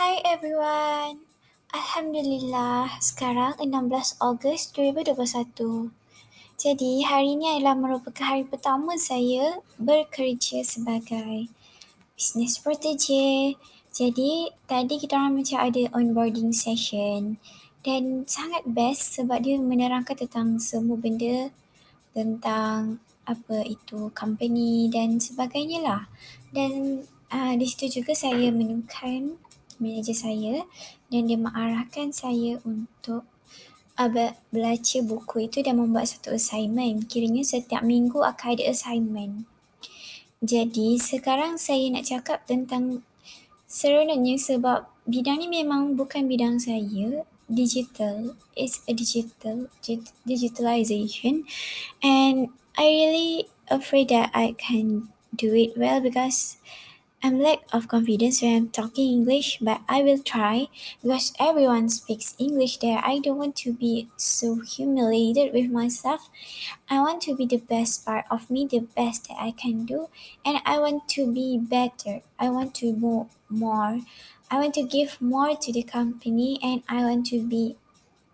Hi everyone. Alhamdulillah, sekarang 16 Ogos 2021. Jadi, hari ini adalah merupakan hari pertama saya bekerja sebagai business strategist. Jadi, tadi kita orang macam ada onboarding session dan sangat best sebab dia menerangkan tentang semua benda tentang apa itu company dan sebagainya lah. Dan uh, di situ juga saya menemukan manager saya dan dia mengarahkan saya untuk uh, belajar buku itu dan membuat satu assignment. Kiranya setiap minggu akan ada assignment. Jadi sekarang saya nak cakap tentang seronoknya sebab bidang ni memang bukan bidang saya. Digital is a digital digitalization and I really afraid that I can do it well because I'm lack of confidence when I'm talking English, but I will try because everyone speaks English there. I don't want to be so humiliated with myself. I want to be the best part of me, the best that I can do, and I want to be better. I want to do more. I want to give more to the company, and I want to be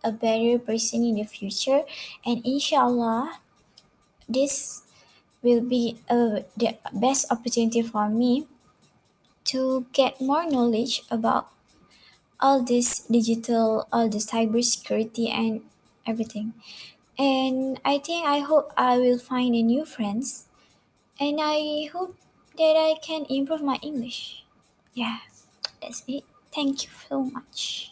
a better person in the future. And inshallah, this will be a, the best opportunity for me to get more knowledge about all this digital, all the cyber security and everything. And I think I hope I will find a new friends and I hope that I can improve my English. Yeah, that's it. Thank you so much.